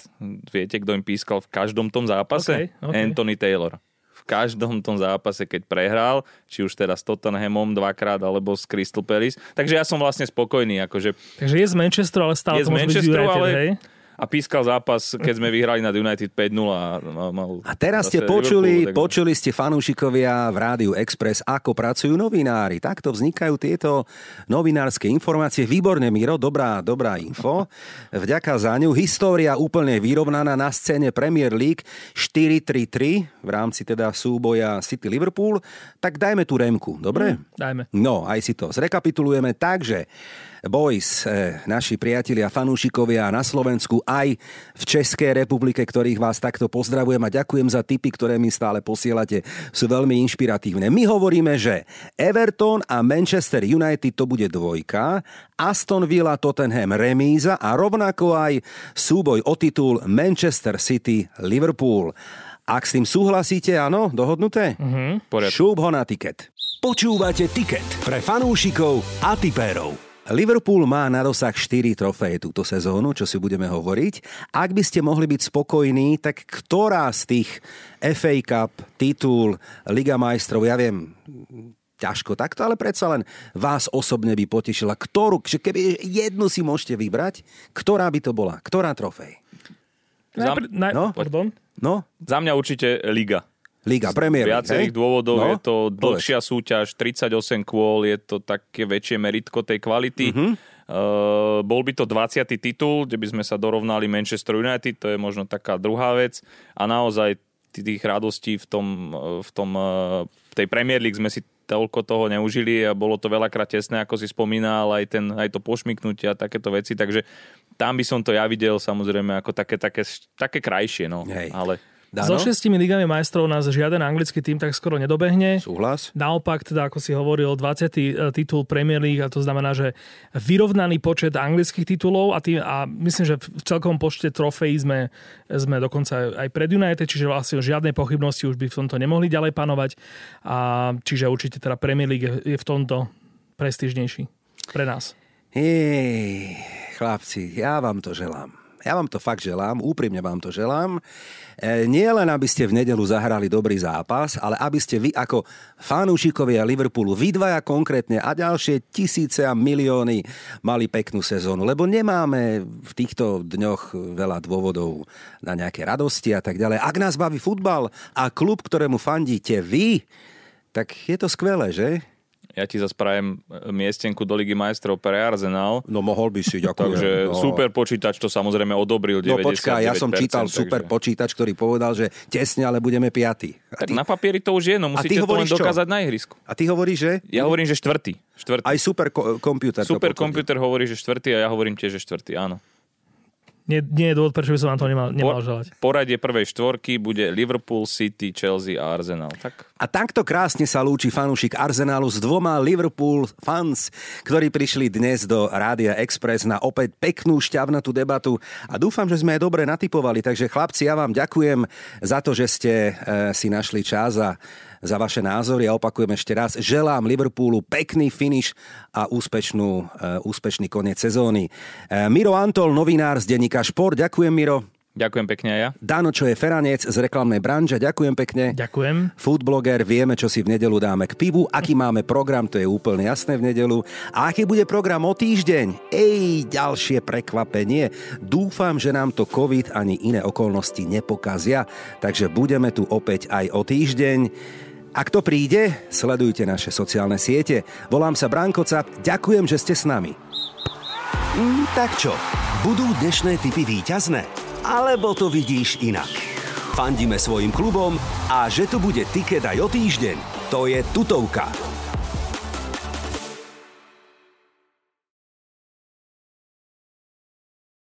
Viete, kto im pískal v každom tom zápase? OK, OK. Anthony Taylor. Každom tom zápase, keď prehral, či už teda s Tottenhamom dvakrát, alebo s Crystal Palace. Takže ja som vlastne spokojný. Akože Takže je z Manchesteru, ale stále je to môže byť United, ale... hej? A pískal zápas, keď sme vyhrali nad United 5-0 a mal- mal A teraz ste počuli, tak- počuli ste fanúšikovia v Rádiu Express, ako pracujú novinári. Takto vznikajú tieto novinárske informácie. Výborne, Miro, dobrá, dobrá info. [laughs] Vďaka za ňu. História úplne vyrovnaná na scéne Premier League 4-3-3 v rámci teda súboja City Liverpool. Tak dajme tú remku, dobre? Dajme. No, aj si to zrekapitulujeme. Takže, boys, eh, naši priatelia, fanúšikovia na Slovensku, aj v Českej republike, ktorých vás takto pozdravujem a ďakujem za tipy, ktoré mi stále posielate. Sú veľmi inšpiratívne. My hovoríme, že Everton a Manchester United to bude dvojka, Aston Villa, Tottenham remíza a rovnako aj súboj o titul Manchester City, Liverpool. Ak s tým súhlasíte, áno, dohodnuté? poriadku. Šúb ho na tiket. Počúvate tiket pre fanúšikov a tipérov. Liverpool má na dosah 4 trofeje túto sezónu, čo si budeme hovoriť. Ak by ste mohli byť spokojní, tak ktorá z tých FA Cup, titul, Liga majstrov, ja viem, ťažko takto, ale predsa len vás osobne by potešila. Ktorú, že keby jednu si môžete vybrať, ktorá by to bola? Ktorá trofej? Najpr- naj- no? Pardon? No, Za mňa určite Liga. Liga Premier League, viacerých hej? dôvodov. No, Je to povedz. dlhšia súťaž, 38 kôl, je to také väčšie meritko tej kvality. Mhm. Uh, bol by to 20. titul, kde by sme sa dorovnali Manchester United, to je možno taká druhá vec. A naozaj tých radostí v tom, uh, v tom uh, tej Premier League sme si toľko toho neužili a bolo to veľakrát tesné, ako si spomínal, aj, ten, aj to pošmiknutie a takéto veci, takže tam by som to ja videl samozrejme ako také, také, také krajšie, no. Hej. Ale Dano? So šestimi ligami majstrov nás žiaden anglický tým tak skoro nedobehne. Súhlas? Naopak, teda, ako si hovoril, 20. titul Premier League a to znamená, že vyrovnaný počet anglických titulov a, tým, a myslím, že v celkovom počte trofejí sme, sme dokonca aj pred United, čiže vlastne žiadnej pochybnosti už by v tomto nemohli ďalej panovať. A, čiže určite teda Premier League je, je v tomto prestížnejší pre nás. Jej, chlapci, ja vám to želám. Ja vám to fakt želám, úprimne vám to želám. E, nie len, aby ste v nedelu zahrali dobrý zápas, ale aby ste vy ako fanúšikovia Liverpoolu, vy dvaja konkrétne a ďalšie tisíce a milióny mali peknú sezónu, lebo nemáme v týchto dňoch veľa dôvodov na nejaké radosti a tak ďalej. Ak nás baví futbal a klub, ktorému fandíte vy, tak je to skvelé, že? Ja ti zase prajem miestenku do Ligy majstrov pre Arsenal. No mohol by si, ďakujem. Takže no. super počítač to samozrejme odobril 99%. No počkaj, ja som čítal super takže... počítač, ktorý povedal, že tesne, ale budeme piatý. A Tak ty, na papieri to už je, no musíte to len hovoríš čo? dokázať na ihrisku. a ty hovoríš, že Ja hovorím, že štvrtý. štvrtý. aj super ko- počítač. to Super počítač hovorí, že štvrtý a ja hovorím tiež, že štvrtý, áno. Nie, nie je dôvod, prečo by som vám to nemal, nemal želať. Poradie prvej štvorky bude Liverpool, City, Chelsea a Arsenal. Tak A takto krásne sa lúči fanúšik Arsenálu s dvoma Liverpool fans, ktorí prišli dnes do Rádia Express na opäť peknú šťavnatú debatu a dúfam, že sme aj dobre natypovali. Takže chlapci, ja vám ďakujem za to, že ste e, si našli čas a za vaše názory a opakujem ešte raz, želám Liverpoolu pekný finish a úspešnú, e, úspešný koniec sezóny. E, Miro Antol, novinár z denníka Šport, ďakujem Miro. Ďakujem pekne aj ja. Dano, čo je Feranec z reklamnej branže, ďakujem pekne. Ďakujem. Foodbloger, vieme, čo si v nedelu dáme k pivu, aký máme program, to je úplne jasné v nedelu. A aký bude program o týždeň? Ej, ďalšie prekvapenie. Dúfam, že nám to COVID ani iné okolnosti nepokazia, takže budeme tu opäť aj o týždeň. Ak to príde, sledujte naše sociálne siete. Volám sa Branko Cap, ďakujem, že ste s nami. Mm, tak čo, budú dnešné typy víťazné? Alebo to vidíš inak? Fandíme svojim klubom a že tu bude tiket aj o týždeň, to je tutovka.